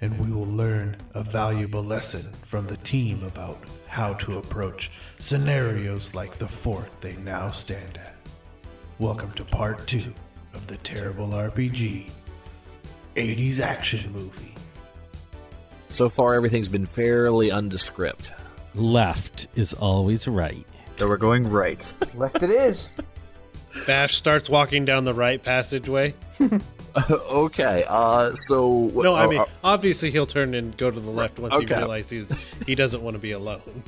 and we will learn a valuable lesson from the team about how to approach scenarios like the fort they now stand at. Welcome to part two of the Tearable RPG 80s action movie. So far, everything's been fairly undescript. Left is always right. So we're going right. Left it is. Bash starts walking down the right passageway. okay, uh, so No, I mean, uh, obviously he'll turn and go to the left once he realizes he doesn't want to be alone.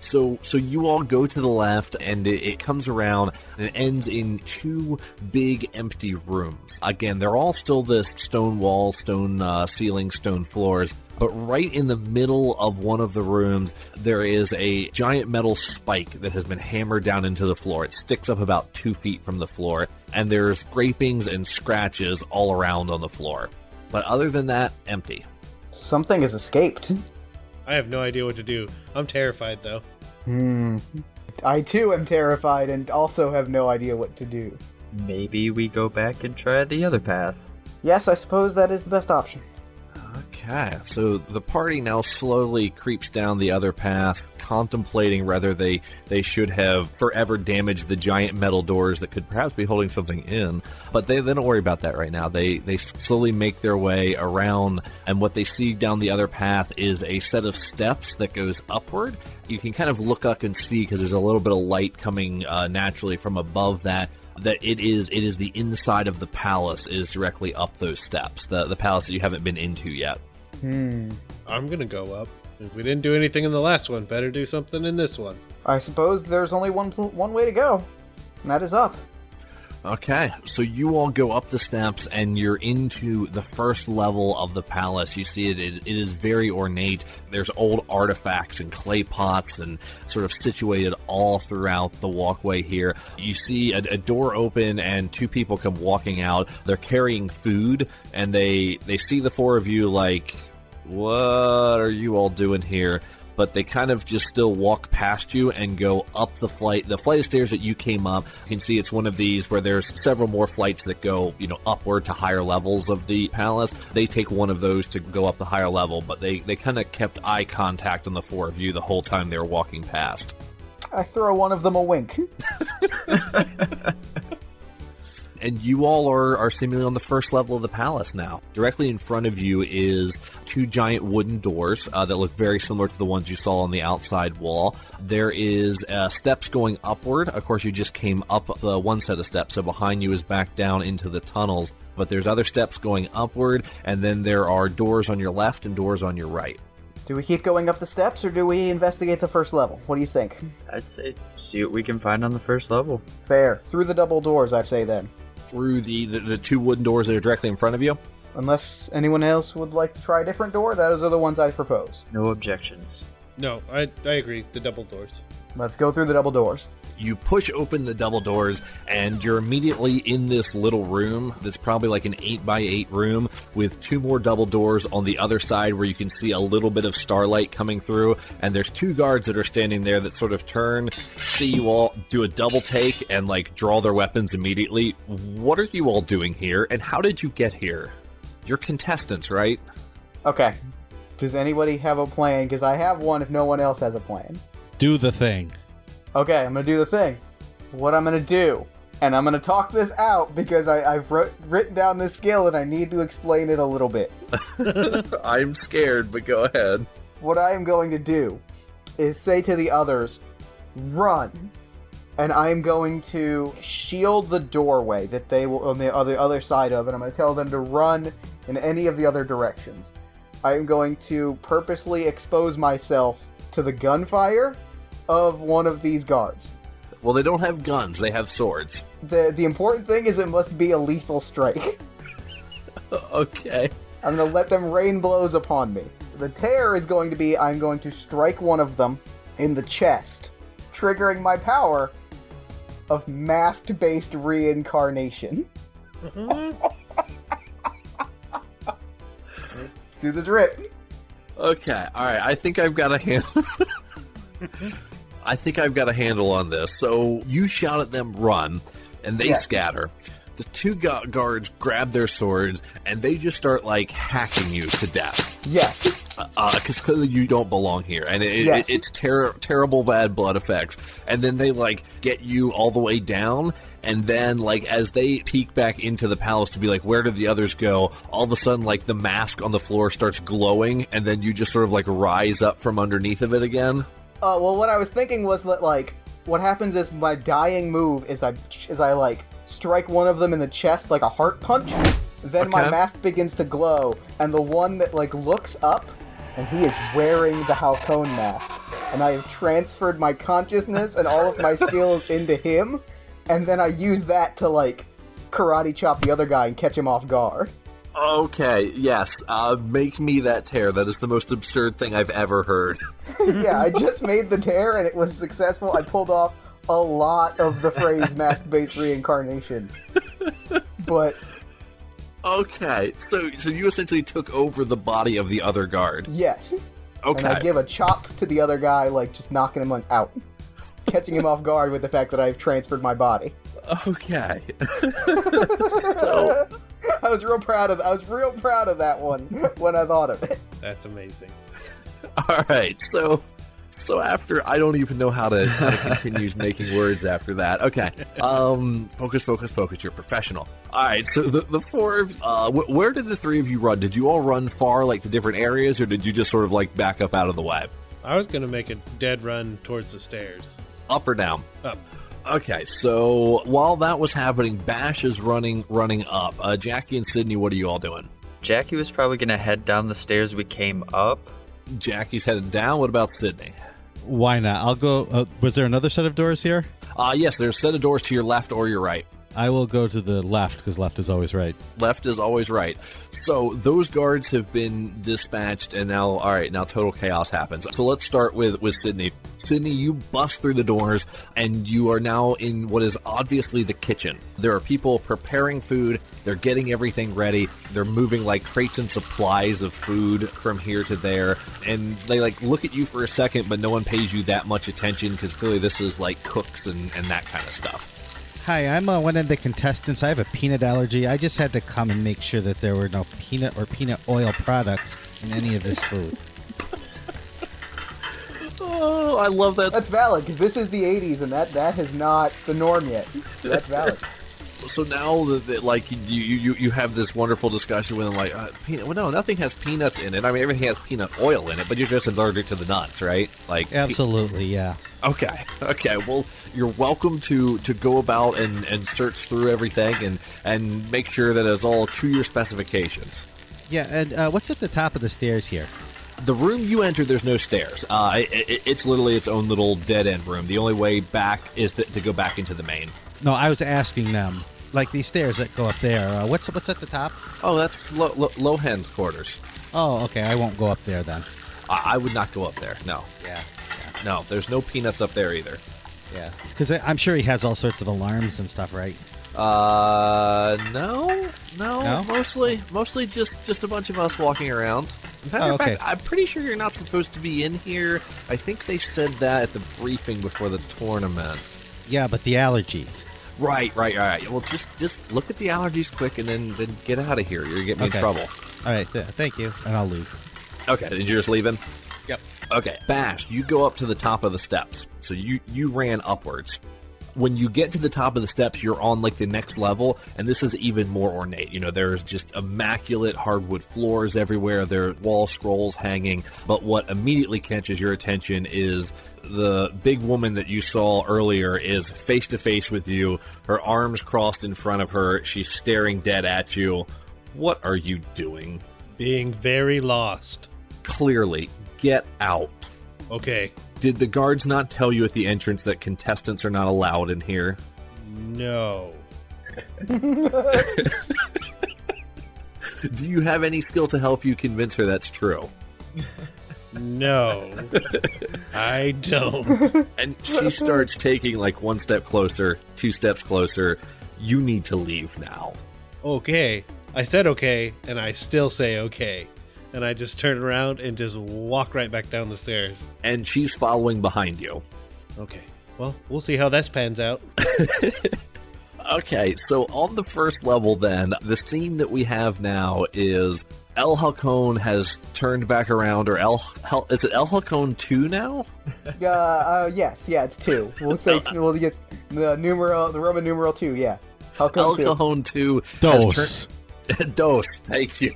So, so you all go to the left, and it, it comes around and it ends in two big empty rooms. Again, they're all still this stone walls, stone uh, ceiling, stone floors. But right in the middle of one of the rooms, there is a giant metal spike that has been hammered down into the floor. It sticks up about two feet from the floor, and there's scrapings and scratches all around on the floor. But other than that, empty. Something has escaped. I have no idea what to do. I'm terrified though. Hmm. I too am terrified and also have no idea what to do. Maybe we go back and try the other path. Yes, I suppose that is the best option. Okay, so the party now slowly creeps down the other path, contemplating whether they, they should have forever damaged the giant metal doors that could perhaps be holding something in. But they, they don't worry about that right now. They they slowly make their way around, and what they see down the other path is a set of steps that goes upward. You can kind of look up and see because there's a little bit of light coming uh, naturally from above that that it is it is the inside of the palace is directly up those steps the the palace that you haven't been into yet Hmm. I'm gonna go up. If we didn't do anything in the last one, better do something in this one. I suppose there's only one one way to go, and that is up. Okay so you all go up the steps and you're into the first level of the palace. You see it, it, it is very ornate. There's old artifacts and clay pots and sort of situated all throughout the walkway here. You see a, a door open and two people come walking out. They're carrying food and they they see the four of you like what are you all doing here? But they kind of just still walk past you and go up the flight. The flight of stairs that you came up, you can see it's one of these where there's several more flights that go, you know, upward to higher levels of the palace. They take one of those to go up the higher level, but they, they kind of kept eye contact on the four of you the whole time they were walking past. I throw one of them a wink. and you all are, are seemingly on the first level of the palace now. Directly in front of you is two giant wooden doors uh, that look very similar to the ones you saw on the outside wall. There is uh, steps going upward. Of course, you just came up the one set of steps, so behind you is back down into the tunnels. But there's other steps going upward, and then there are doors on your left and doors on your right. Do we keep going up the steps, or do we investigate the first level? What do you think? I'd say see what we can find on the first level. Fair. Through the double doors, I'd say then. Through the, the, the two wooden doors that are directly in front of you. Unless anyone else would like to try a different door, those are the ones I propose. No objections. No, I I agree. The double doors. Let's go through the double doors. You push open the double doors, and you're immediately in this little room that's probably like an 8 by 8 room with two more double doors on the other side where you can see a little bit of starlight coming through. And there's two guards that are standing there that sort of turn, see you all, do a double take, and like draw their weapons immediately. What are you all doing here, and how did you get here? You're contestants, right? Okay. Does anybody have a plan? Because I have one if no one else has a plan. Do the thing. Okay, I'm gonna do the thing. What I'm gonna do, and I'm gonna talk this out because I, I've wrote, written down this skill and I need to explain it a little bit. I'm scared, but go ahead. What I am going to do is say to the others, run. And I am going to shield the doorway that they will on the other other side of, and I'm going to tell them to run in any of the other directions. I am going to purposely expose myself to the gunfire of one of these guards. Well, they don't have guns, they have swords. The the important thing is it must be a lethal strike. Okay. I'm going to let them rain blows upon me. The tear is going to be I'm going to strike one of them in the chest, triggering my power of masked based reincarnation. Mm-hmm. See this rip. Okay, all right. I think I've got a handle. I think I've got a handle on this. So you shout at them, run, and they Yes. scatter. the two gu- guards grab their swords and they just start like hacking you to death Yes. Uh, uh, because clearly you don't belong here, and it, Yes. it, it's ter- terrible bad blood effects. And then they like get you all the way down, and then like as they peek back into the palace to be like, where did the others go? All of a sudden, like the mask on the floor starts glowing, and then you just sort of like rise up from underneath of it again. Uh, well, what I was thinking was that like what happens is my dying move is I is I like strike one of them in the chest like a heart punch. Then my mask begins to glow, and the one that like looks up, and he is wearing the Halcón mask, and I have transferred my consciousness and all of my skills into him, and then I use that to like karate chop the other guy and catch him off guard. Okay, yes, uh, make me that tear. That is the most absurd thing I've ever heard. yeah, I just made the tear and it was successful. I pulled off a lot of the phrase masked base reincarnation. But Okay, so so you essentially took over the body of the other guard. yes. Okay. And I give a chop to the other guy, like just knocking him out. Catching him off guard with the fact that I've transferred my body. Okay. so I was real proud of I was real proud of that one when I thought of it. That's amazing. all right. So so after I don't even know how to, how to continue making words after that. Okay. Um focus focus focus you're professional. All right. So the the four of uh wh- where did the three of you run? Did you all run far like to different areas or did you just sort of like back up out of the way? I was gonna make a dead run towards the stairs. Up or down? Up. Okay, so while that was happening, Bash is running running up. Uh, Jackie and Sydney, what are you all doing? Jackie was probably gonna head down the stairs we came up. Jackie's headed down. What about Sydney? Why not? I'll go. Uh, was there another set of doors here? Uh, yes, there's a set of doors to your left or your right. I will go to the left because left is always right. Left is always right. So those guards have been dispatched, and now, all right, now total chaos happens. So let's start with with Sydney. Sydney, you bust through the doors, and you are now in what is obviously the kitchen. There are people preparing food. They're getting everything ready. They're moving like crates and supplies of food from here to there, and they like look at you for a second, but no one pays you that much attention because clearly this is like cooks and and that kind of stuff. Hi, I'm uh, one of the contestants. I have a peanut allergy. I just had to come and make sure that there were no peanut or peanut oil products in any of this food. Oh, I love that That's valid because this is the '80s and that that is not the norm yet. So that's valid. So now that, that like you, you you have this wonderful discussion with them like uh, peanut well no nothing has peanuts in it. I mean everything has peanut oil in it but you're just allergic to the nuts right? Like Absolutely, yeah. okay okay well you're welcome to to go about and and search through everything and and make sure that it's all to your specifications. Yeah, and uh, what's at the top of the stairs here? the room you enter there's no stairs. Uh it, it, it's literally its own little dead end room. The only way back is to, to go back into the main No, I was asking them. Like these stairs that go up there. Uh, what's what's at the top? oh that's Lo- Lo- lohan's quarters Oh, okay. I won't go up there then. I, I would not go up there no Yeah, no there's no peanuts up there either yeah. Because I'm sure he has all sorts of alarms and stuff, right? Uh, no, no, No? mostly, mostly just just a bunch of us walking around. In fact, Oh, in fact. I'm pretty sure you're not supposed to be in here. I think they said that at the briefing before the tournament. Yeah, but the allergies. Right, right, right. Well, just just look at the allergies quick, and then then get out of here. You're getting me Okay. in trouble. All right, th- thank you, and I'll leave. Okay, did you just leave him? Yep. Okay, Bash, you go up to the top of the steps. So you you ran upwards. When you get to the top of the steps, you're on like the next level, and this is even more ornate. You know, there's just immaculate hardwood floors everywhere. There are wall scrolls hanging. But what immediately catches your attention is the big woman that you saw earlier is face to face with you, her arms crossed in front of her. She's staring dead at you. What are you doing? Being very lost. Clearly, get out. Okay. Did the guards not tell you at the entrance that contestants are not allowed in here? No. Do you have any skill to help you convince her that's true? No. I don't. And she starts taking like one step closer, two steps closer. You need to leave now. Okay. I said okay, and I still say okay. And I just turn around and just walk right back down the stairs. And she's following behind you. Okay. Well, we'll see how this pans out. Okay, so on the first level, then, the scene that we have now is El Halcón has turned back around, or El, Hel, is it El Halcón 2 now? Uh, uh, yes, yeah, it's two. We'll say we'll get the numeral, the Roman numeral two. Yeah, how El come two? Cajon 2 has Dos. turned- Dos, thank you.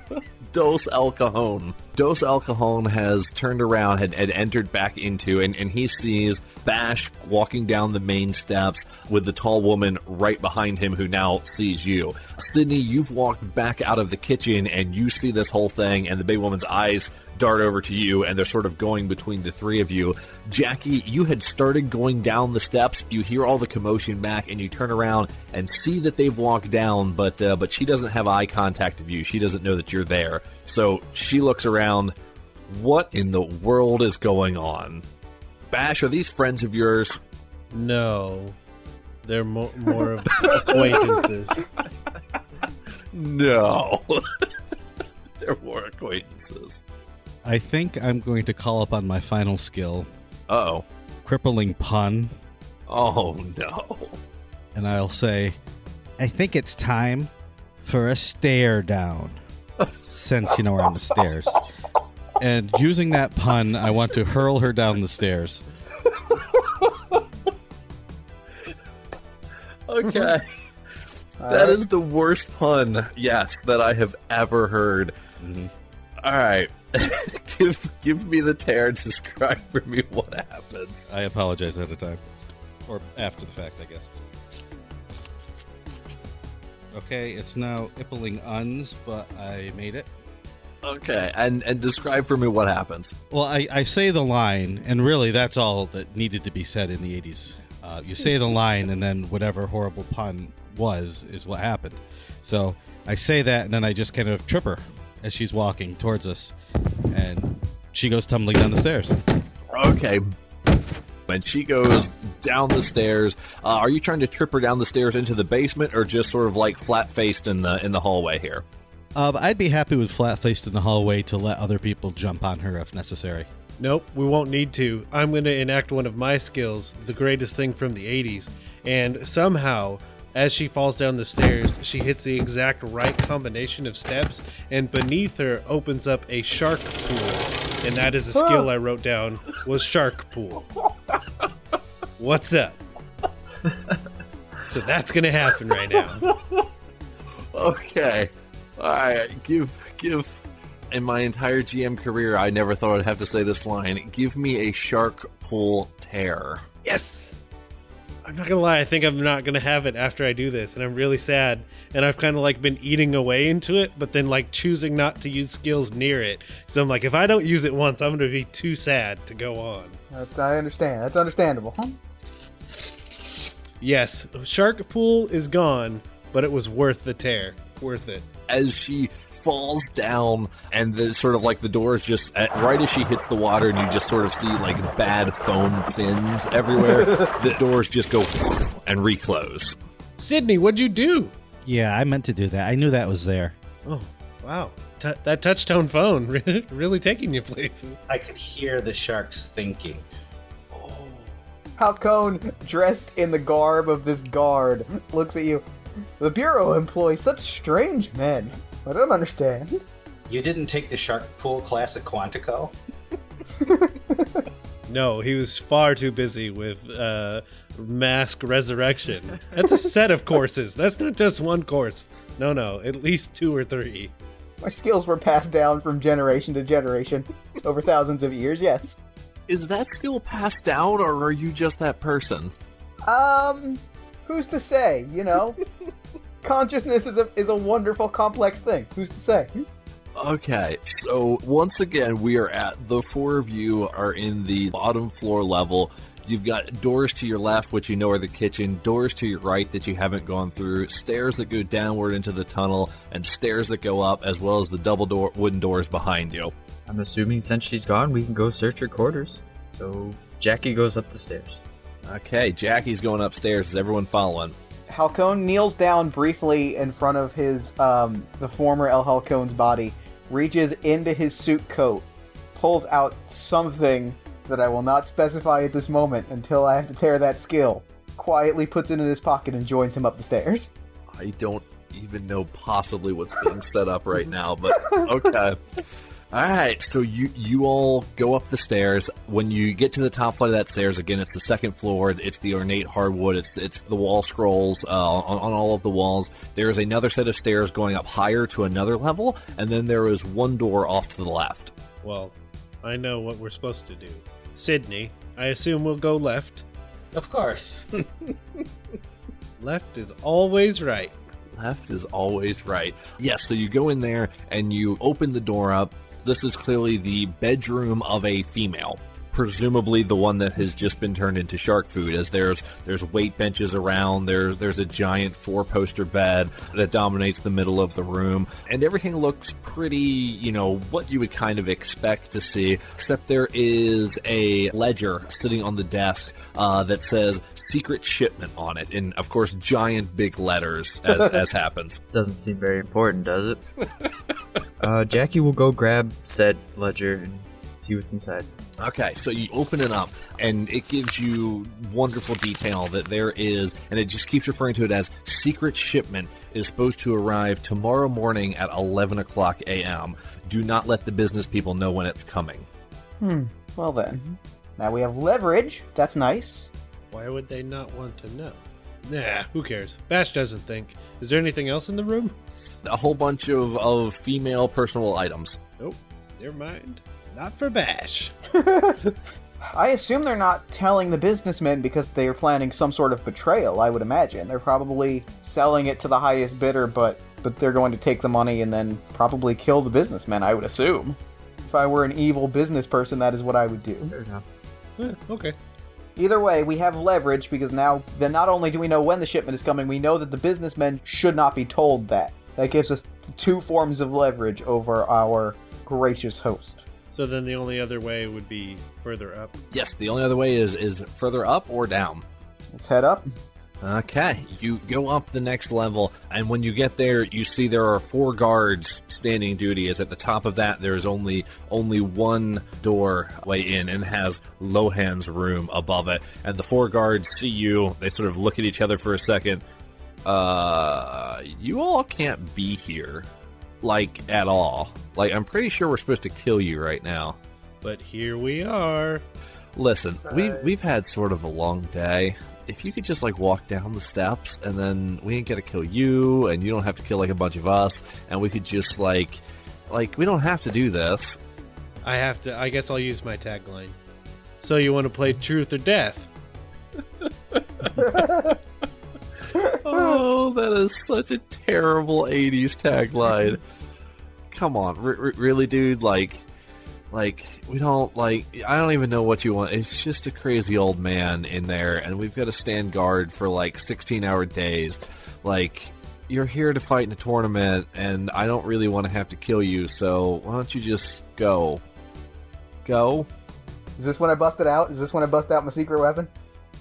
Dos El Cajon. Dos El Cajon has turned around and, and entered back into, and, and he sees Bash walking down the main steps with the tall woman right behind him who now sees you. Sydney, you've walked back out of the kitchen and you see this whole thing, and the big woman's eyes dart over to you, and they're sort of going between the three of you. Jackie, you had started going down the steps. You hear all the commotion back, and you turn around and see that they've walked down, but uh, but she doesn't have eye contact of you. She doesn't know that you're there. So she looks around. What in the world is going on? Bash, are these friends of yours? No, they're mo- more of acquaintances. No. They're more acquaintances. I think I'm going to call upon my final skill, Uh-oh. crippling pun, Oh, no. and I'll say, I think it's time for a stare down. Since you know we're on the stairs. And using that pun, I want to hurl her down the stairs. Okay. That is the worst pun, yes, that I have ever heard. Mm-hmm. All right. give give me the tear describe for me what happens. I apologize ahead of time. Or after the fact, I guess. Okay, it's now Ippling Uns, but I made it. Okay, and and describe for me what happens. Well, I, I say the line, and really that's all that needed to be said in the 80s. Uh, you say the line, and then whatever horrible pun was is what happened. So I say that, and then I just kind of trip her as she's walking towards us, and she goes tumbling down the stairs. Okay. And she goes down the stairs. Uh, are you trying to trip her down the stairs into the basement, or just sort of like flat faced in the in the hallway here? Uh, I'd be happy with flat faced in the hallway to let other people jump on her if necessary. Nope, we won't need to. I'm going to enact one of my skills, the greatest thing from the 80s, and somehow, as she falls down the stairs, she hits the exact right combination of steps, and beneath her opens up a shark pool. And that is a skill I wrote down was shark pool. What's up? So that's to happen right now. Okay. All right. Give give. In my entire GM career, I never thought I'd have to say this line. Give me a shark pool tear. Yes. I'm not gonna lie. I think I'm not gonna have it after I do this, and I'm really sad. And I've kind of like been eating away into it, but then like choosing not to use skills near it. So I'm like, if I don't use it once, I'm gonna be too sad to go on. That's, I understand. That's understandable. Huh? Yes, shark pool is gone, but it was worth the tear. Worth it. As she falls down, and the sort of like the doors just at, right as she hits the water, and you just sort of see like bad foam fins everywhere. the doors just go and reclose. Sydney, what'd you do? Yeah, I meant to do that. I knew that was there. Oh, wow. T- that touchtone phone really taking you places. I could hear the sharks thinking. Halcón, dressed in the garb of this guard, looks at you. The Bureau employs such strange men. I don't understand. You didn't take the shark pool class at Quantico? No, he was far too busy with uh, Mask Resurrection. That's a set of courses. That's not just one course. No, no, at least two or three. My skills were passed down from generation to generation over thousands of years, yes. Is that skill passed down, or are you just that person? Um, who's to say, you know? Consciousness is a is a wonderful complex thing. Who's to say? Okay, so once again, we are at the four of you are in the bottom floor level. You've got doors to your left, which you know are the kitchen, doors to your right that you haven't gone through, stairs that go downward into the tunnel, and stairs that go up, as well as the double door wooden doors behind you. I'm assuming since she's gone, we can go search her quarters. So Jackie goes up the stairs. Okay, Jackie's going upstairs. Is everyone following? Halcón kneels down briefly in front of his um the former El Halcón's body, reaches into his suit coat, pulls out something that I will not specify at this moment until I have to tear that skill. quietly puts it in his pocket and joins him up the stairs. I don't even know possibly what's being set up right now, but okay. All right, so you you all go up the stairs. When you get to the top flight of that stairs, again, it's the second floor. It's the ornate hardwood. It's it's the wall scrolls uh, on, on all of the walls. There is another set of stairs going up higher to another level, and then there is one door off to the left. Well, I know what we're supposed to do. Sydney, I assume we'll go left. Of course. Left is always right. Left is always right. Yes, so you go in there and you open the door up. This is clearly the bedroom of a female. Presumably the one that has just been turned into shark food, as there's there's weight benches around, there's there's a giant four poster bed that dominates the middle of the room, and everything looks pretty, you know, what you would kind of expect to see, except there is a ledger sitting on the desk uh, that says secret shipment on it in of course giant big letters as, as happens Doesn't seem very important, does it? uh, Jackie will go grab said ledger and see what's inside. okay so you open it up and it gives you wonderful detail that there is and it just keeps referring to it as secret shipment is supposed to arrive tomorrow morning at 11 o'clock am do not let the business people know when it's coming Hmm. Well then, now we have leverage. That's nice. Why would they not want to know? Nah, who cares? Bash doesn't think. Is there anything else in the room? A whole bunch of, of female personal items Nope. Never mind. Not for Bash. I assume they're not telling the businessmen because they are planning some sort of betrayal. I would imagine they're probably selling it to the highest bidder, but but they're going to take the money and then probably kill the businessmen. I would assume. If I were an evil business person, that is what I would do. Fair enough. Eh, okay. Either way, we have leverage because now then not only do we know when the shipment is coming, we know that the businessmen should not be told that. That gives us two forms of leverage over our gracious host. So then the only other way would be further up. yes the only other way is is further up or down Let's head up. Okay, you go up the next level, and when you get there, you see there are four guards standing duty. As at the top of that, there's only only one door way in, and has Lohan's room above it. And the four guards see you. They sort of look at each other for a second. Uh, you all can't be here, like at all. Like I'm pretty sure we're supposed to kill you right now. But here we are. Listen, we we've had sort of a long day. If you could just like walk down the steps and then we ain't gonna kill you and you don't have to kill like a bunch of us and we could just like like we don't have to do this. I have to. I guess I'll use my tagline. So you want to play truth or death? Oh, that is such a terrible 80s tagline. Come on, r- r- really dude, like like we don't like I don't even know what you want. It's just a crazy old man in there and we've got to stand guard for like 16-hour days. Like you're here to fight in a tournament and I don't really want to have to kill you, so why don't you just go? Go? Is this when I busted out? Is this when I bust out my secret weapon?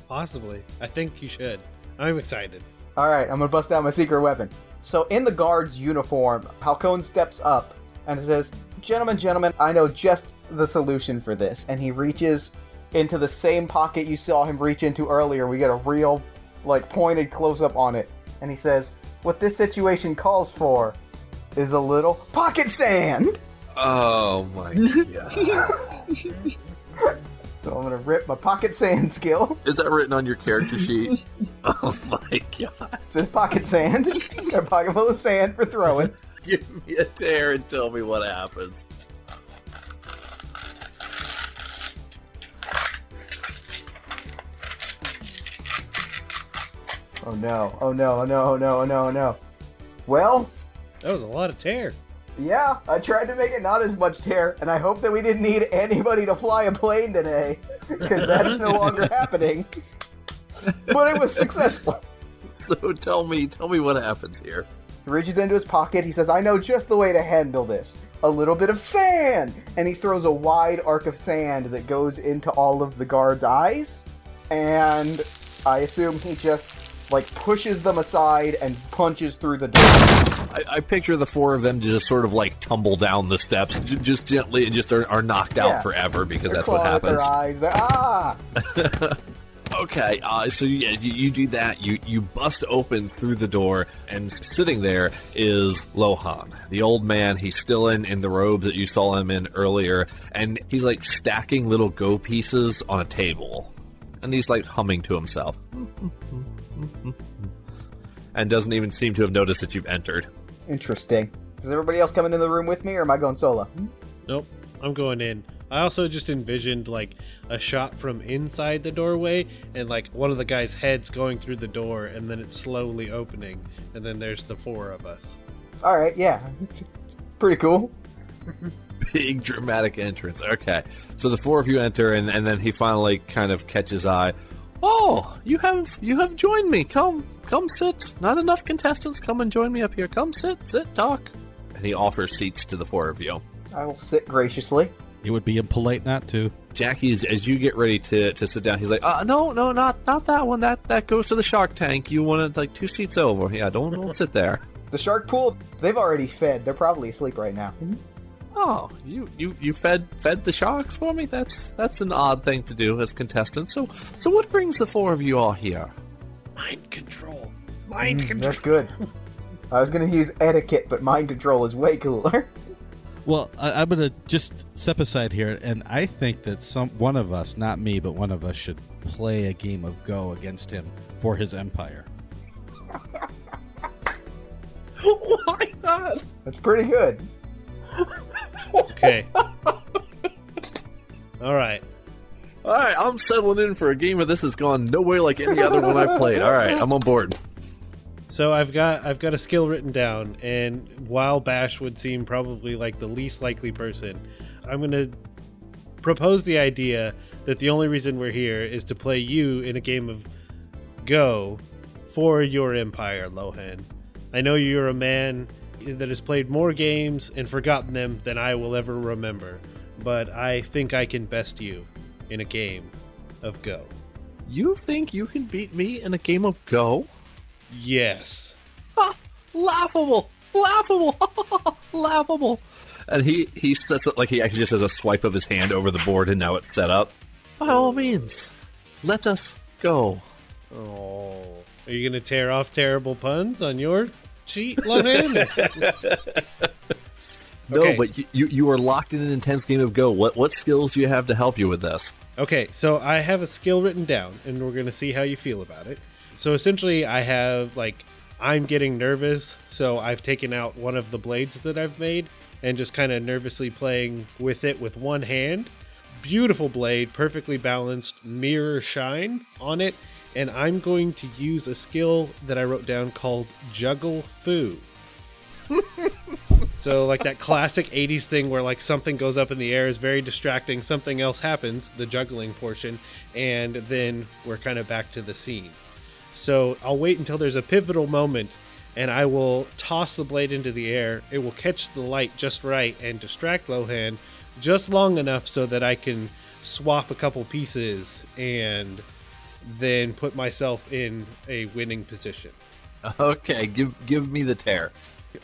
Possibly. I think you should. I'm excited. All right, I'm gonna bust out my secret weapon. So in the guard's uniform, Halcón steps up and says, "Gentlemen, gentlemen, I know just the solution for this." And he reaches into the same pocket you saw him reach into earlier. We get a real, like, pointed close up on it, and he says, "What this situation calls for is a little pocket sand." Oh my god. So I'm gonna rip my pocket sand skill. Is that written on your character sheet? oh my god. It says pocket sand. He's got a pocket full of sand for throwing. Give me a tear and tell me what happens. Oh no! Oh no! Oh no! Oh no! Oh no! Oh no! Well, That was a lot of tear. Yeah, I tried to make it not as much tear, and I hope that we didn't need anybody to fly a plane today, because that's no longer happening. But it was successful. So tell me, tell me what happens here. He reaches into his pocket, he says, I know just the way to handle this. A little bit of sand! And he throws a wide arc of sand that goes into all of the guards' eyes. And I assume he just, like, pushes them aside and punches through the door. I, I picture the four of them just sort of like tumble down the steps, j- just gently, and just are, are knocked out Yeah. forever because They're that's what clawing at happens. their eyes. They're, ah! Okay, uh, so yeah, you, you do that. You you bust open through the door, and sitting there is Lohan, the old man. He's still in in the robes that you saw him in earlier, and he's like stacking little go pieces on a table, and he's like humming to himself, and doesn't even seem to have noticed that you've entered. Interesting. Is everybody else coming in the room with me, or am I going solo? Nope, I'm going in. I also just envisioned like a shot from inside the doorway and like one of the guys' heads going through the door and then it's slowly opening and then there's the four of us. All right, yeah, it's pretty cool. Big dramatic entrance. Okay, so the four of you enter, and, and then he finally kind of catches eye. Oh, you have you have joined me. Come, come sit. Not enough contestants. Come and join me up here. Come sit, sit, talk. And he offers seats to the four of you. I will sit graciously. It would be impolite not to. Jackie, as, as you get ready to, to sit down, he's like, uh, "No, no, not not that one. That that goes to the Shark Tank. You wanted like two seats over. Yeah, don't don't sit there. The shark pool, they've already fed. They're probably asleep right now. Oh, you, you you fed fed the sharks for me. That's that's an odd thing to do as contestants. So so what brings the four of you all here? Mind control. Mind hmm, control. That's good. I was gonna use etiquette, but mind control is way cooler. Well, I, I'm going to just step aside here, and I think that some one of us, not me, but one of us, should play a game of Go against him for his empire. Why not? That's pretty good. Okay. All right. All right, I'm settling in for a game of this has gone no way like any other one I've played. All right, I'm on board. So I've got I've got a skill written down, and while Bash would seem probably like the least likely person, I'm gonna propose the idea that the only reason we're here is to play you in a game of Go for your empire, Lohan. I know you're a man that has played more games and forgotten them than I will ever remember, but I think I can best you in a game of Go. You think you can beat me in a game of Go? Yes. Ha! Laughable! Laughable! Laughable! And he he sets it like he actually just has a swipe of his hand over the board, and now it's set up. By all means, let us go. Oh. Are you going to tear off terrible puns on your cheat, Lohan? No, Okay. but you, you you are locked in an intense game of Go. What what skills do you have to help you with this? okay, so I have a skill written down, and we're going to see how you feel about it. So essentially, I have, like, I'm getting nervous, so I've taken out one of the blades that I've made and just kind of nervously playing with it with one hand. Beautiful blade, perfectly balanced, mirror shine on it, and I'm going to use a skill that I wrote down called Juggle Foo. So like that classic 80s thing where like something goes up in the air is very distracting, something else happens, the juggling portion, and then we're kind of back to the scene. So I'll wait until there's a pivotal moment and I will toss the blade into the air. It will catch the light just right and distract Lohan just long enough so that I can swap a couple pieces and then put myself in a winning position. Okay, give give me the tear.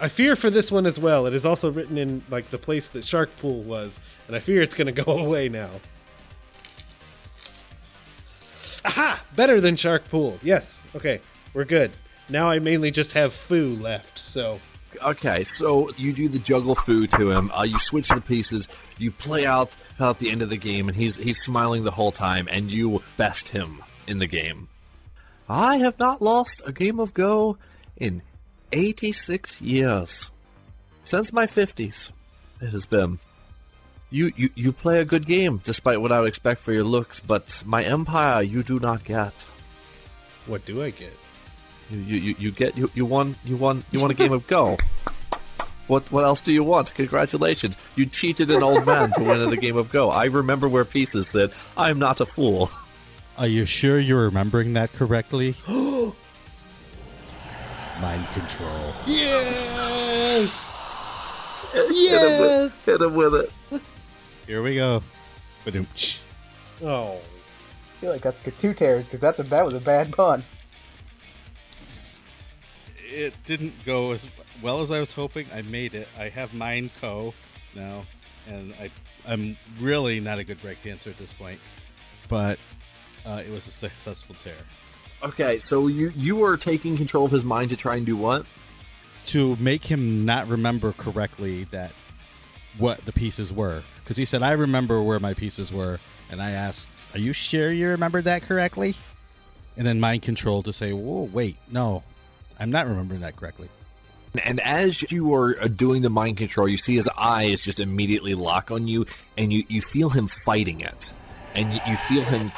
I fear for this one as well. It is also written in like the place that Shark Pool was, and I fear it's going to go away now. Aha! Better than Shark Pool. Yes. Okay, we're good. Now I mainly just have foo left. So Okay, so you do the juggle foo to him. Uh, you switch the pieces. You play out out the end of the game, and he's he's smiling the whole time, and you best him in the game. I have not lost a game of Go in 86 years. Since my 50s, it has been. You, you, you play a good game, despite what I would expect for your looks, but my empire you do not get. what do I get? You, you, you, you get you, you won you won you won a game of Go. What what else do you want? Congratulations. You cheated an old man to win at a game of Go. I remember where pieces said, I'm not a fool. Are you sure you're remembering that correctly? Mind control. Yes. Hit him with, hit him with it. Here we go. Ba-doom-tsh. Oh. I feel like that's two tears because that's a that was a bad pun. It didn't go as well as I was hoping. I made it. I have Mind Co now, and I I'm really not a good break dancer at this point. But Uh, it was a successful tear. Okay, so you you are taking control of his mind to try and do what? To make him not remember correctly that what the pieces were, because he said, "I remember where my pieces were," and I asked, "Are you sure you remembered that correctly?" And then mind control to say, "Whoa, wait, no, I'm not remembering that correctly." And as you are uh, doing the mind control, you see his eyes just immediately lock on you, and you, you feel him fighting it. And you, you feel him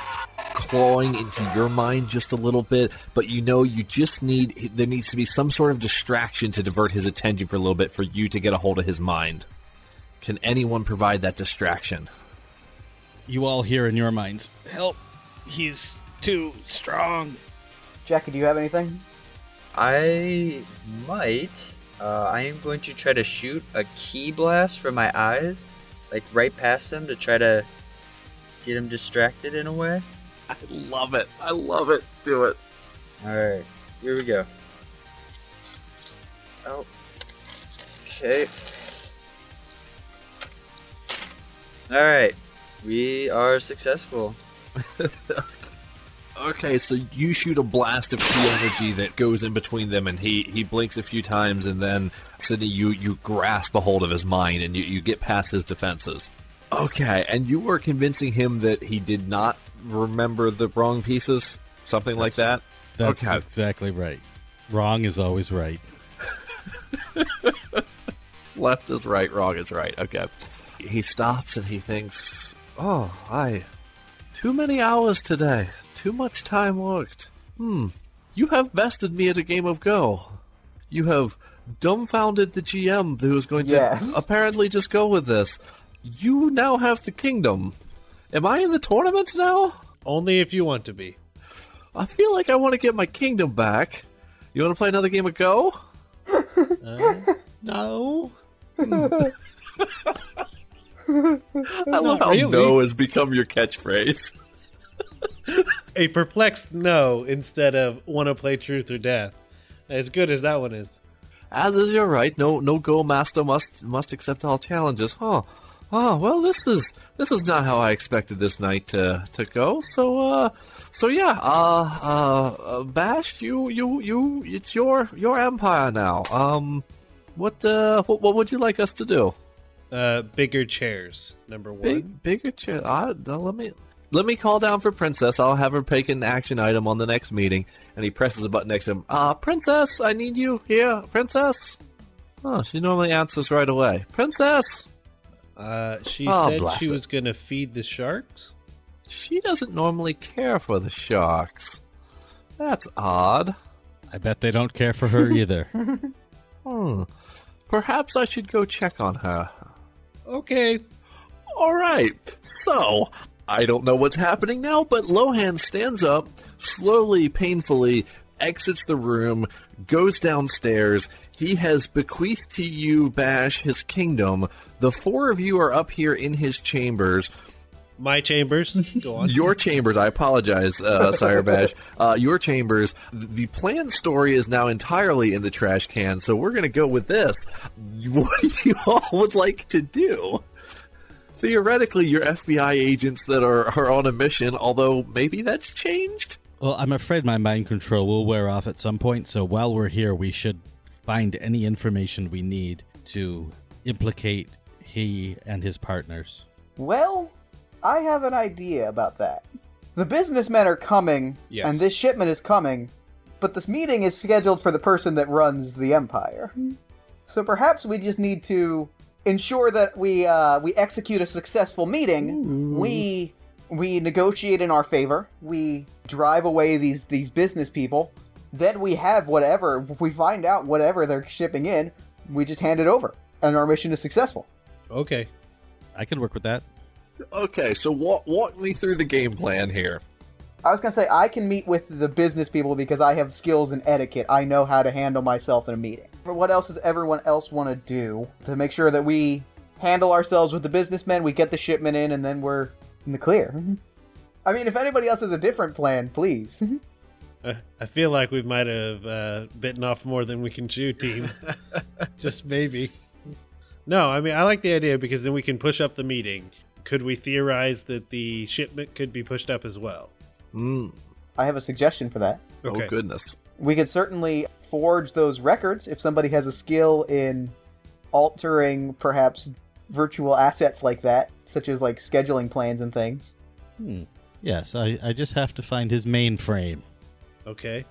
clawing into your mind just a little bit, but you know you just need, there needs to be some sort of distraction to divert his attention for a little bit for you to get a hold of his mind. Can anyone provide that distraction? You all hear in your minds, "Help! He's too strong." Jackie, do you have anything? I might. Uh, I am going to try to shoot a ki blast from my eyes, like right past him to try to get him distracted in a way. I love it. I love it. Do it. Alright, here we go. Oh. Okay. Alright, we are successful. Okay, so you shoot a blast of ki energy that goes in between them, and he, he blinks a few times, and then Sydney, you, you grasp a hold of his mind, and you, you get past his defenses. Okay, and you were convincing him that he did not remember the wrong pieces, something like that. That's Okay. exactly right. Wrong is always right. Left is right, wrong is right. Okay. He stops and he thinks, "Oh, I too many hours today. Too much time worked. Hmm. You have bested me at a game of Go. You have dumbfounded the GM who is going to apparently just go with this. You now have the kingdom. Am I in the tournament now? Only if you want to be. I feel like I want to get my kingdom back. You want to play another game of Go? Uh, no. I love how really. no has become your catchphrase. A perplexed no instead of want to play truth or death. As good as that one is. As is your right, no no go master must must accept all challenges. Huh. Oh, well this is this is not how I expected this night to to go. So uh so yeah, uh uh, uh Bash, you you you it's your your empire now. Um what uh what, what would you like us to do? Uh, bigger chairs, number one. Big bigger chair. Uh, let me let me call down for Princess. I'll have her pick an action item on the next meeting. And he presses a button next to him. Uh, Princess, I need you here. Princess. Oh, she normally answers right away. Princess. Uh, she Oh, said she it. was going to feed the sharks. She doesn't normally care for the sharks. That's odd. I bet they don't care for her either. Hmm. Perhaps I should go check on her. Okay. All right. So, I don't know what's happening now, but Lohan stands up, slowly, painfully exits the room, goes downstairs. He has bequeathed to you, Bash, his kingdom. The four of you are up here in his chambers. My chambers. Go on. Your chambers, I apologize, uh, Sire Bash. Uh, your chambers, the plan story is now entirely in the trash can, so we're going to go with this. What do you all would like to do? Theoretically, you're FBI agents that are, are on a mission, although maybe that's changed? well, I'm afraid my mind control will wear off at some point, so while we're here, we should find any information we need to implicate he and his partners. Well, I have an idea about that. The businessmen are coming, Yes. and this shipment is coming, but this meeting is scheduled for the person that runs the empire. So perhaps we just need to ensure that we uh, we execute a successful meeting. We we negotiate in our favor. We drive away these these business people. Then we have whatever we find out whatever they're shipping in. We just hand it over, and our mission is successful. Okay. I could work with that. Okay, so walk, walk me through the game plan here. I was gonna say I can meet with the business people because I have skills in etiquette. I know how to handle myself in a meeting. But what else does everyone else want to do to make sure that we handle ourselves with the businessmen? We get the shipment in, and then we're in the clear. I mean, if anybody else has a different plan, please. Uh, I feel like we might have uh, bitten off more than we can chew, team. Just maybe. No, I mean, I like the idea because then we can push up the meeting. Could we theorize that the shipment could be pushed up as well? Mm. I have a suggestion for that. Okay. Oh goodness. We could certainly forge those records if somebody has a skill in altering perhaps virtual assets like that, such as like scheduling plans and things. Hmm. Yes, I, I just have to find his mainframe. Okay.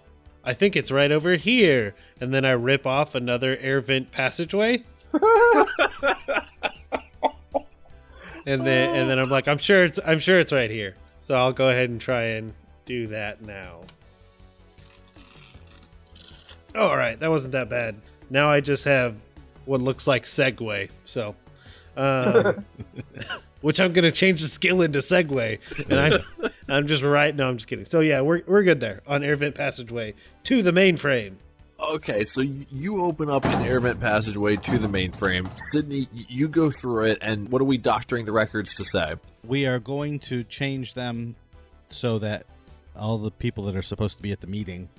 I think it's right over here. And then I rip off another air vent passageway. and then and then I'm like, I'm sure it's I'm sure it's right here. So I'll go ahead and try and do that now. All right, that wasn't that bad. Now I just have what looks like Segway. So, um, which I'm gonna change the skill into Segway, and I'm I'm just right. No, I'm just kidding. So yeah, we're we're good there on air vent passageway to the mainframe. Okay, so you open up an air vent passageway to the mainframe. Sydney, you go through it, and what are we doctoring the records to say? We are going to change them so that all the people that are supposed to be at the meeting,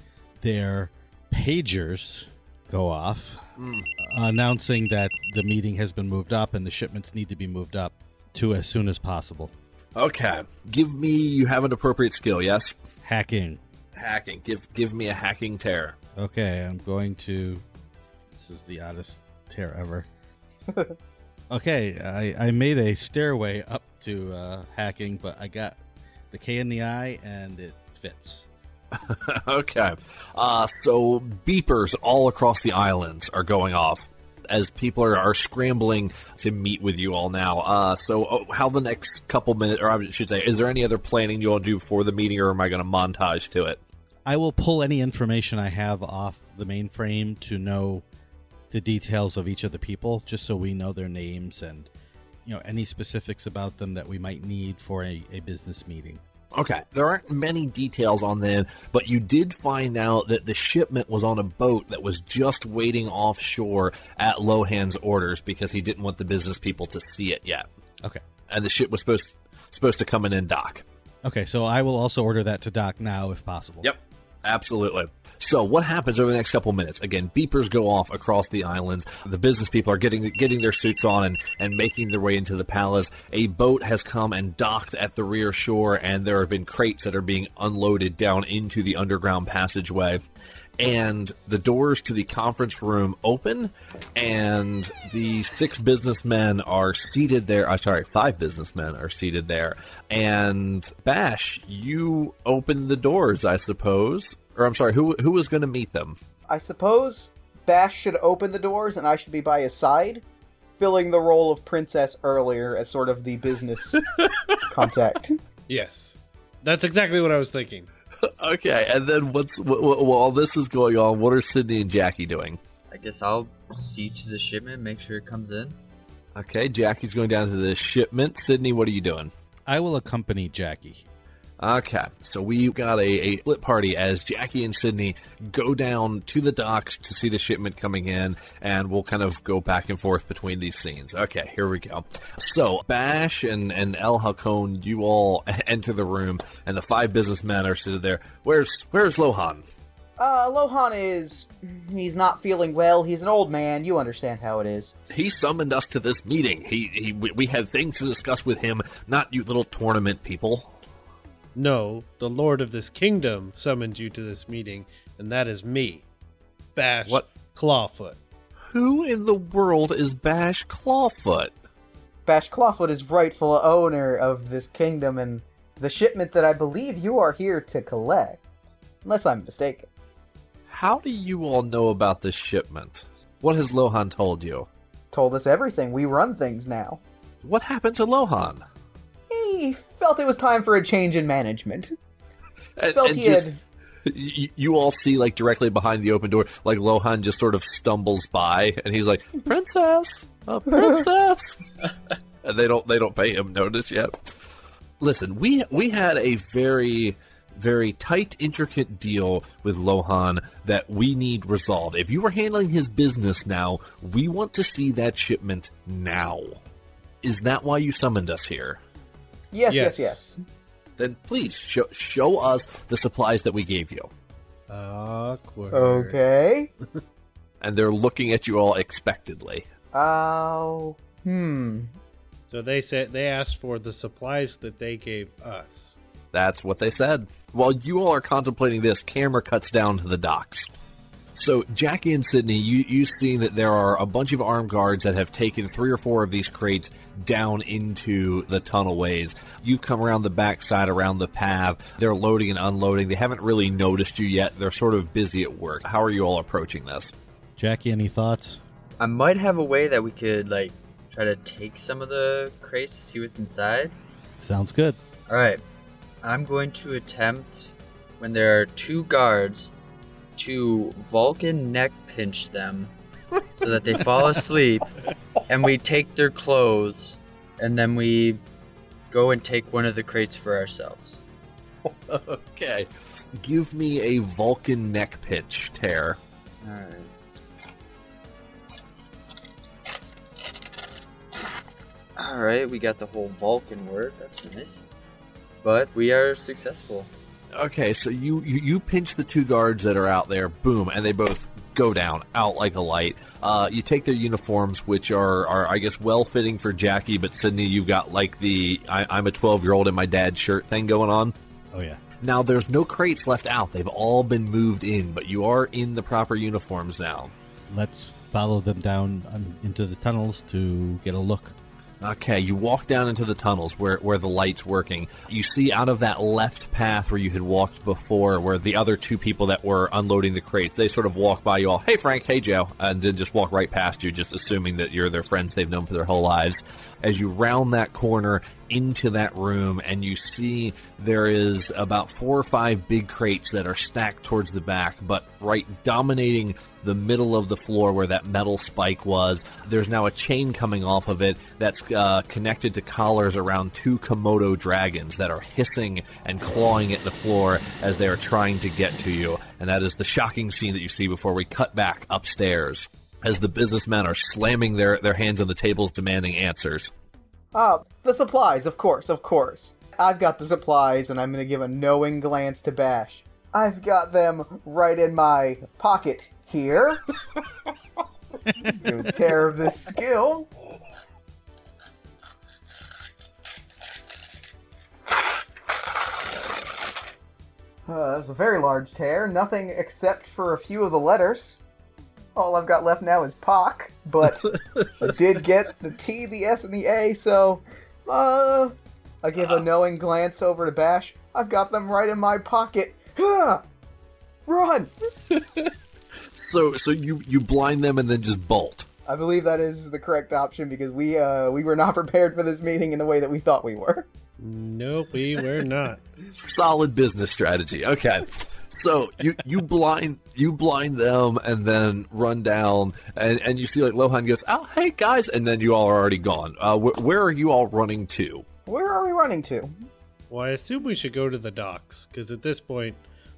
their pagers go off, hmm. announcing that the meeting has been moved up and the shipments need to be moved up to as soon as possible. Okay, give me. You have an appropriate skill, yes? Hacking. Hacking. Give give me a hacking tear. Okay, I'm going to. This is the oddest tear ever. okay, I, I made a stairway up to uh, hacking, but I got the K in the eye and it fits. okay. Uh, so beepers all across the islands are going off as people are, are scrambling to meet with you all now. Uh, so oh, how the next couple minutes, or I should say, is there any other planning you want to do for the meeting, or am I going to montage to it? I will pull any information I have off the mainframe to know the details of each of the people, just so we know their names and you know any specifics about them that we might need for a, a business meeting. Okay, there aren't many details on them, but you did find out that the shipment was on a boat that was just waiting offshore at Lohan's orders because he didn't want the business people to see it yet, Okay. and the ship was supposed supposed to come in and dock. Okay, so I will also order that to dock now if possible. Yep, absolutely. So what happens over the next couple minutes? Again, beepers go off across the islands. The business people are getting getting their suits on and, and making their way into the palace. A boat has come and docked at the rear shore, and there have been crates that are being unloaded down into the underground passageway. And the doors to the conference room open, and the six businessmen are seated there. I'm sorry, five businessmen are seated there. And Bash, you open the doors, I suppose or I'm sorry, who who was going to meet them? I suppose Bash should open the doors and I should be by his side, filling the role of princess earlier as sort of the business contact. Yes, that's exactly what I was thinking. okay, and then what's wh- wh- while this is going on, what are Sydney and Jackie doing? I guess I'll see to the shipment, make sure it comes in. Okay, Jackie's going down to the shipment. Sydney, what are you doing? I will accompany Jackie. Okay, so we've got a, a split party as Jackie and Sydney go down to the docks to see the shipment coming in, and we'll kind of go back and forth between these scenes. Okay, here we go. So, Bash and, and El Halcón, you all enter the room, and the five businessmen are sitting there. Where's Where's Lohan? Uh, Lohan is. He's not feeling well. He's an old man. You understand how it is. He summoned us to this meeting. He, he we we had things to discuss with him, not you little tournament people. No, the lord of this kingdom summoned you to this meeting, and that is me, Bash What? Clawfoot. Who in the world is Bash Clawfoot? Bash Clawfoot is rightful owner of this kingdom and the shipment that I believe you are here to collect. Unless I'm mistaken. How do you all know about this shipment? What has Lohan told you? Told us everything. We run things now. What happened to Lohan? He felt it was time for a change in management. And- Felt and he just- had. you, you all see like directly behind the open door, like Lohan just sort of stumbles by, and he's like, "Princess, a princess," and they don't they don't pay him notice yet. Listen, we we had a very very tight, intricate deal with Lohan that we need resolved. If you were handling his business now, we want to see that shipment now. Is that why you summoned us here? Yes, yes, Yes. yes. Then please show, show us the supplies that we gave you. Awkward. Okay. and they're looking at you all expectantly. Oh. Hmm. So they said they asked for the supplies that they gave us. That's what they said. While you all are contemplating this, camera cuts down to the docks. So, Jackie and Sydney, you, you've seen that there are a bunch of armed guards that have taken three or four of these crates down into the tunnelways. You've come around the backside, around the path. They're loading and unloading. They haven't really noticed you yet. They're sort of busy at work. How are you all approaching this? Jackie, any thoughts? I might have a way that we could like try to take some of the crates to see what's inside. Sounds good. All right, I'm going to attempt when there are two guards to Vulcan neck pinch them so that they fall asleep, and we take their clothes, and then we go and take one of the crates for ourselves. Okay. Give me a Vulcan neck pinch, Tear. All right. All right, we got the whole Vulcan word. That's nice. But we are successful. Okay, so you, you you pinch the two guards that are out there, boom, and they both go down out like a light. Uh, you take their uniforms, which are, are I guess well fitting for Jackie, but Sydney, you've got like the I, I'm a 12 year old in my dad's shirt thing going on. Oh yeah. Now there's no crates left out; they've all been moved in, but you are in the proper uniforms now. Let's follow them down um, into the tunnels to get a look. Okay, you walk down into the tunnels where, where the light's working. You see out of that left path where you had walked before, where the other two people that were unloading the crates, they sort of walk by you all, hey Frank, hey Joe, and then just walk right past you, just assuming that you're their friends they've known for their whole lives. As you round that corner into that room, and you see there is about four or five big crates that are stacked towards the back, but right dominating the middle of the floor where that metal spike was. There's now a chain coming off of it that's uh, connected to collars around two Komodo dragons that are hissing and clawing at the floor as they are trying to get to you. And that is the shocking scene that you see before we cut back upstairs as the businessmen are slamming their, their hands on the tables demanding answers. Ah, the supplies, of course, of course. I've got the supplies, and I'm gonna give a knowing glance to Bash. I've got them right in my pocket here. Tear this skill. Uh, that's a very large tear. Nothing except for a few of the letters. All I've got left now is POC, but I did get the T, the S, and the A, so uh, I give a knowing glance over to Bash. I've got them right in my pocket. Run! So so you, you blind them and then just bolt. I believe that is the correct option because we uh, we were not prepared for this meeting in the way that we thought we were. Nope, we were not. Solid business strategy. Okay. So you you blind you blind them and then run down and, and you see like Lohan goes oh hey guys and then you all are already gone. Uh, wh- where are you all running to? Where are we running to? Well, I assume we should go to the docks because at this point,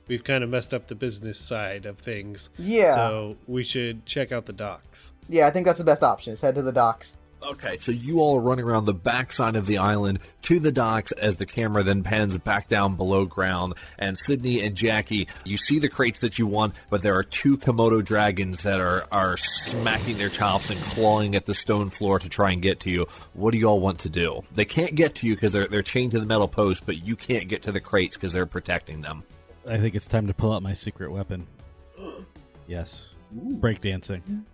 we've kind of messed up the business side of things. Yeah. So we should check out the docks. Yeah, I think that's the best option. Is head to the docks. Okay, so you all are running around the backside of the island to the docks as the camera then pans back down below ground. And Sydney and Jackie, you see the crates that you want, but there are two Komodo dragons that are, are smacking their chops and clawing at the stone floor to try and get to you. What do you all want to do? They can't get to you because they're, they're chained to the metal post, but you can't get to the crates because they're protecting them. I think it's time to pull out my secret weapon. Yes. Breakdancing.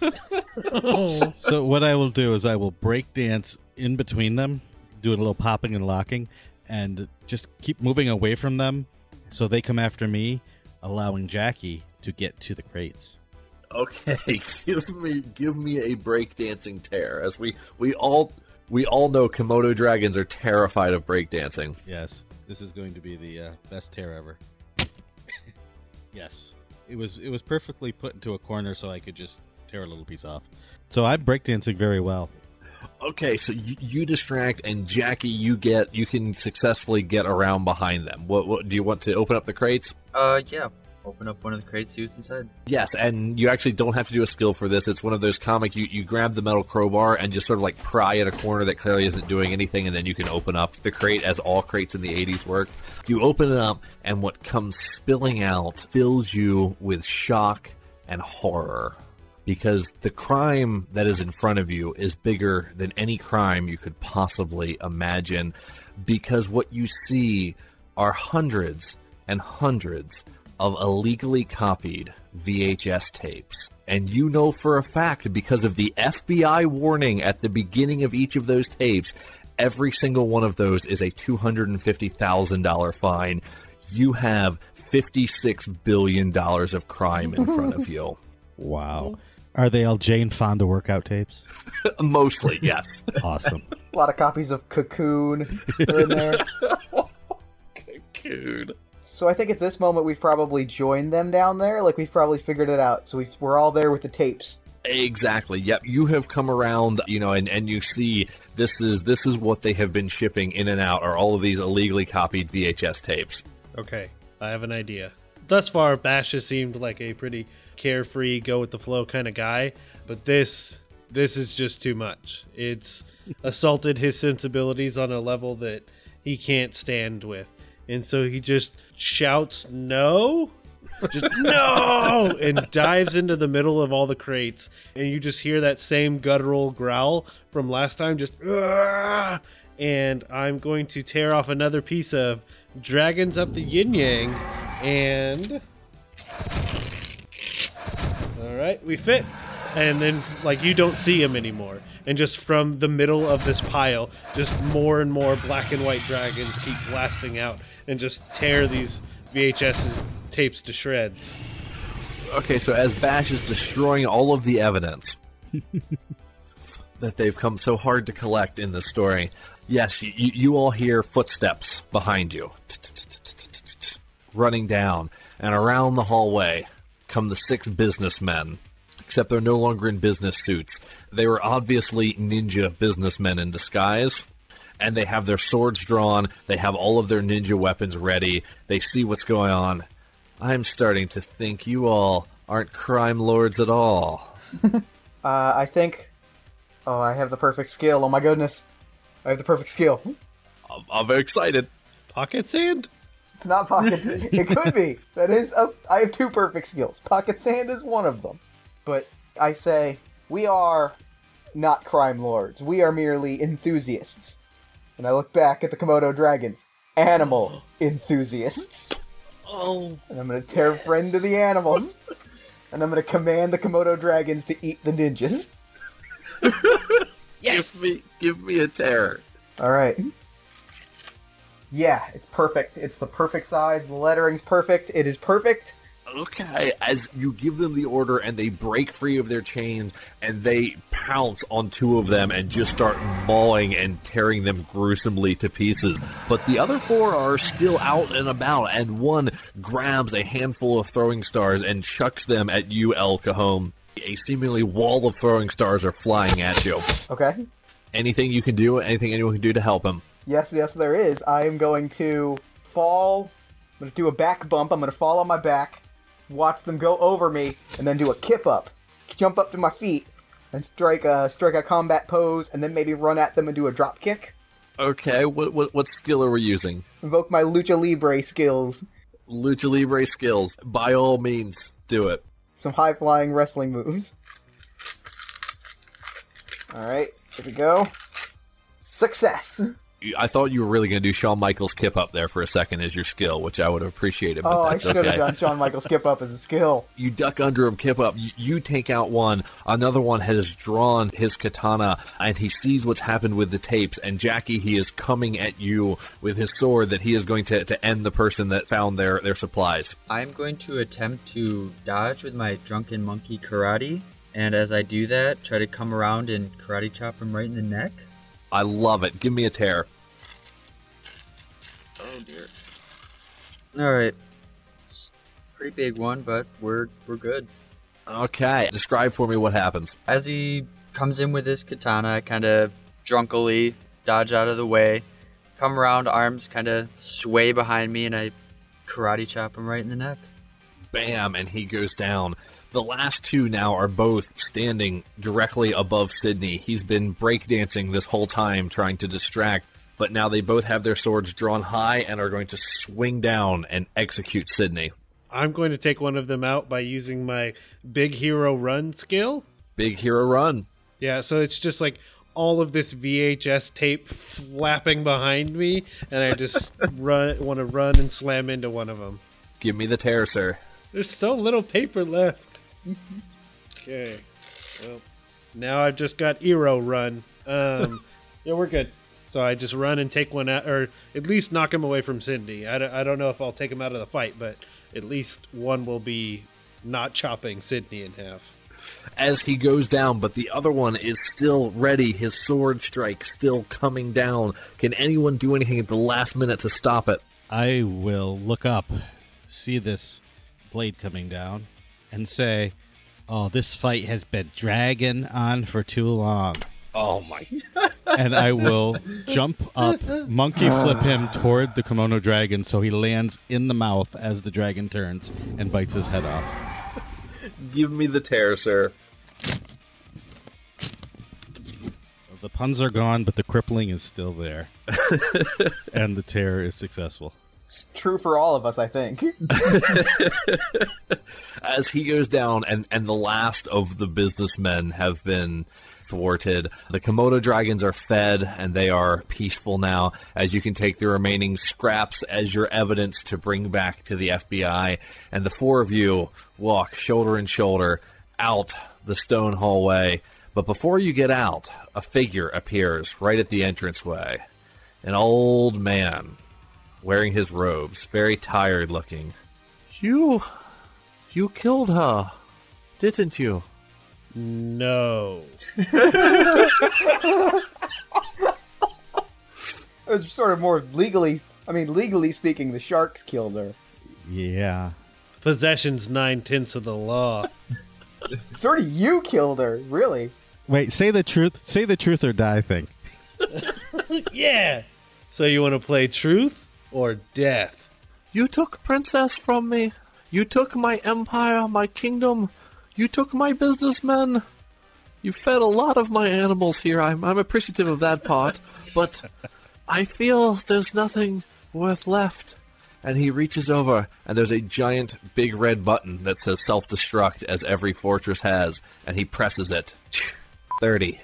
so what I will do is I will break dance in between them, doing a little popping and locking, and just keep moving away from them so they come after me, allowing Jackie to get to the crates. Okay, give me give me a breakdancing tear. As we we all we all know Komodo dragons are terrified of breakdancing. Yes, this is going to be the uh, best tear ever. yes, it was it was perfectly put into a corner so I could just tear a little piece off. So I'm breakdancing very well. Okay, so you, you distract, and Jackie, you get you can successfully get around behind them. What, what do you want to open up the crates? Uh, yeah. Open up one of the crates, see what's inside. Yes, and you actually don't have to do a skill for this. It's one of those comic. You, you grab the metal crowbar and just sort of like pry at a corner that clearly isn't doing anything, and then you can open up the crate as all crates in the 80s work. You open it up, and what comes spilling out fills you with shock and horror. Because the crime that is in front of you is bigger than any crime you could possibly imagine. Because what you see are hundreds and hundreds of illegally copied VHS tapes. And you know for a fact because of the FBI warning at the beginning of each of those tapes, every single one of those is a $250,000 fine. You have $56 billion of crime in front of you. Wow. Are they all Jane Fonda workout tapes? Mostly, yes. Awesome. A lot of copies of Cocoon are in there. Dude. So I think at this moment we've probably joined them down there. Like we've probably figured it out. So we've, we're all there with the tapes. Exactly. Yep. You have come around, you know, and, and you see this is this is what they have been shipping in and out are all of these illegally copied VHS tapes. Okay, I have an idea. Thus far, Bash has seemed like a pretty carefree, go with the flow kind of guy, but this this is just too much. It's assaulted his sensibilities on a level that he can't stand with. And so he just shouts no, just no, and dives into the middle of all the crates. And you just hear that same guttural growl from last time, just "Argh!" and I'm going to tear off another piece of Dragons Up the Yin Yang, and all right, we fit. And then, like, you don't see him anymore. And just from the middle of this pile, just more and more black and white dragons keep blasting out and just tear these VHS tapes to shreds. Okay, so as Bash is destroying all of the evidence that they've come so hard to collect in this story, yes, you, you all hear footsteps behind you running down, and around the hallway come the six businessmen. Except they're no longer in business suits. They were obviously ninja businessmen in disguise. And they have their swords drawn. They have all of their ninja weapons ready. They see what's going on. I'm starting to think you all aren't crime lords at all. Uh, I think. Oh, I have the perfect skill. Oh my goodness. I have the perfect skill. I'm, I'm excited. Pocket sand? It's not pocket sand. it could be. That is. A, I have two perfect skills. Pocket sand is one of them. But I say, we are not crime lords. We are merely enthusiasts. And I look back at the Komodo dragons. Animal enthusiasts. Oh, And I'm gonna tear friend to the animals. And I'm gonna command the Komodo dragons to eat the ninjas. give me, give me a terror. Alright. Yeah, it's perfect. It's the perfect size. The lettering's perfect. It is perfect. Okay, as you give them the order and they break free of their chains and they pounce on two of them and just start mauling and tearing them gruesomely to pieces. But the other four are still out and about, and one grabs a handful of throwing stars and chucks them at you, El Cajon. A seemingly wall of throwing stars are flying at you. Okay? Anything you can do, anything anyone can do to help him. Yes, yes, there is. I am going to fall. I'm going to do a back bump. I'm going to fall on my back, watch them go over me, and then do a kip up. Jump up to my feet and strike a strike a combat pose, and then maybe run at them and do a drop kick. Okay, what, what, what skill are we using? Invoke my lucha libre skills. Lucha Libre skills. By all means, do it. Some high flying wrestling moves. All right, here we go. Success. I thought you were really going to do Shawn Michaels kip up there for a second as your skill, which I would have appreciated. But Oh, I should okay. have done Shawn Michaels Kip up as a skill. You duck under him, kip up. You, you take out one. Another one has drawn his katana, and he sees what's happened with the tapes. And Jackie, he is coming at you with his sword that he is going to, to end the person that found their, their supplies. I'm going to attempt to dodge with my drunken monkey karate, and as I do that, try to come around and karate chop him right in the neck. I love it. Give me a tear. Oh dear. All right. Pretty big one, but we're we're good. Okay, describe for me what happens. As he comes in with his katana, kind of drunkily dodge out of the way, come around, arms kind of sway behind me, and I karate chop him right in the neck. bam, and he goes down. The last two now are both standing directly above Sydney. He's been breakdancing this whole time, trying to distract, but now they both have their swords drawn high and are going to swing down and execute Sydney. I'm going to take one of them out by using my big hero run skill. Big hero run. Yeah, so it's just like all of this VHS tape flapping behind me, and I just run want to run and slam into one of them. Give me the tear, sir. There's so little paper left. okay. Well, now I've just got Eero run. Um, yeah, we're good. So I just run and take one out, or at least knock him away from Cindy. I don't, I don't know if I'll take him out of the fight, but at least one will be not chopping Sydney in half. As he goes down, but the other one is still ready. His sword strike still coming down. Can anyone do anything at the last minute to stop it? I will look up, see this blade coming down, and say, "Oh, this fight has been dragging on for too long." Oh my! And I will jump up, monkey flip him toward the Komodo dragon so he lands in the mouth as the dragon turns and bites his head off. Give me the tear, sir. The puns are gone, but the crippling is still there. and the tear is successful. It's true for all of us, I think. As he goes down, and, and the last of the businessmen have been thwarted. The Komodo dragons are fed and they are peaceful now, as you can take the remaining scraps as your evidence to bring back to the FBI. And the four of you walk shoulder and shoulder out the stone hallway. But before you get out, a figure appears right at the entranceway. An old man wearing his robes, very tired looking. You. You killed her, didn't you? No. It was sort of more legally. I mean, legally speaking, the sharks killed her. Yeah. Possession's nine tenths of the law. Sort of, you killed her, really. Wait, say the truth. Say the truth or die thing. yeah. So you want to play truth or death? You took Princess from me. You took my empire, my kingdom. You took my businessmen. You fed a lot of my animals here. I'm, I'm appreciative of that part. But I feel there's nothing worth left. And he reaches over, and there's a giant big red button that says self destruct, as every fortress has. And he presses it. 30,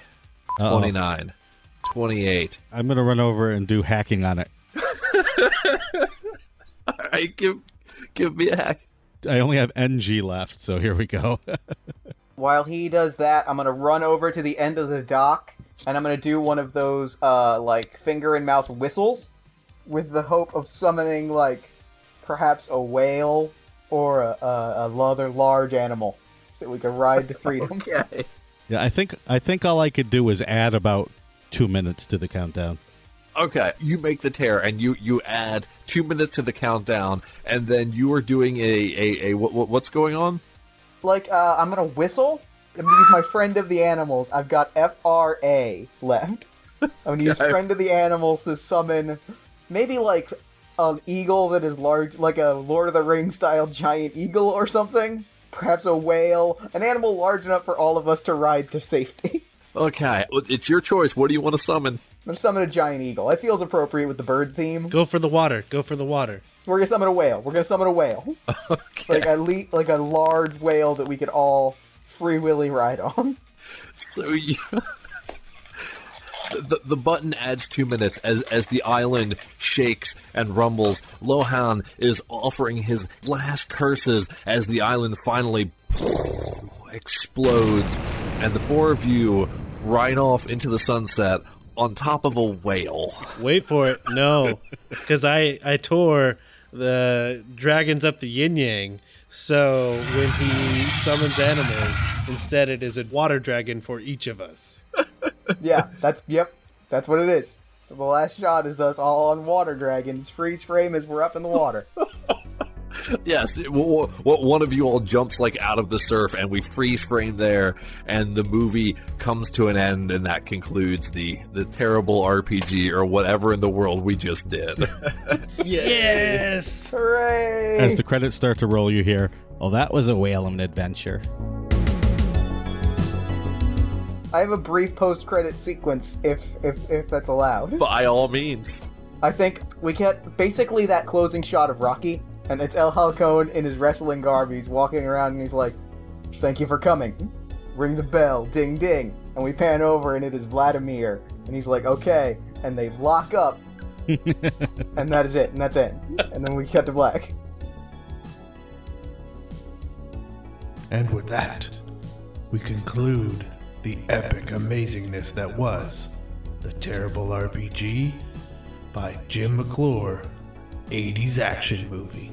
Uh-oh. 29, 28. I'm gonna run over and do hacking on it. All right, give, give me a hack. I only have NG left, so here we go. While he does that, I'm gonna run over to the end of the dock and I'm gonna do one of those uh, like finger and mouth whistles, with the hope of summoning like perhaps a whale or a, a, a other large animal, so we can ride to freedom. Okay. yeah, I think I think all I could do was add about two minutes to the countdown. Okay, you make the tear and you you add two minutes to the countdown, and then you are doing a a, a what, what what's going on? Like uh, I'm gonna whistle. I'm gonna use my friend of the animals. I've got FRA left. I'm gonna use friend of the animals to summon maybe like an eagle that is large, like a Lord of the Rings style giant eagle or something. Perhaps a whale, an animal large enough for all of us to ride to safety. Okay, it's your choice. What do you want to summon? I'm gonna summon a giant eagle. It feels appropriate with the bird theme. Go for the water. Go for the water. We're gonna summon a whale. We're gonna summon a whale, okay. like a le- like a large whale that we could all free willy ride on. So you. The, the button adds two minutes as, as the island shakes and rumbles. Lohan is offering his last curses as the island finally explodes, and the four of you ride off into the sunset on top of a whale. Wait for it. No, because I I tore the dragons up the yin yang. So when he summons animals, instead it is a water dragon for each of us. yeah, that's yep, that's what it is. So the last shot is us all on water dragons. Freeze frame as we're up in the water. Yes, it- w- w- one of you all jumps like out of the surf, and we freeze frame there, and the movie comes to an end, and that concludes the the Tearable RPG or whatever in the world we just did. Yes. Hooray! As the credits start to roll, you hear, "Oh, that was a whale of an adventure." I have a brief post-credit sequence, if if if that's allowed. By all means. I think we get basically that closing shot of Rocky, and it's El Halcón in his wrestling garb. He's walking around and he's like, "Thank you for coming." ring the bell, ding ding. And we pan over and it is Vladimir. And he's like, okay. And they lock up. and that is it. And that's it. And then we cut to black. And with that, we conclude the epic amazingness that was The Tearable RPG by Jim McClure, 80s action movie.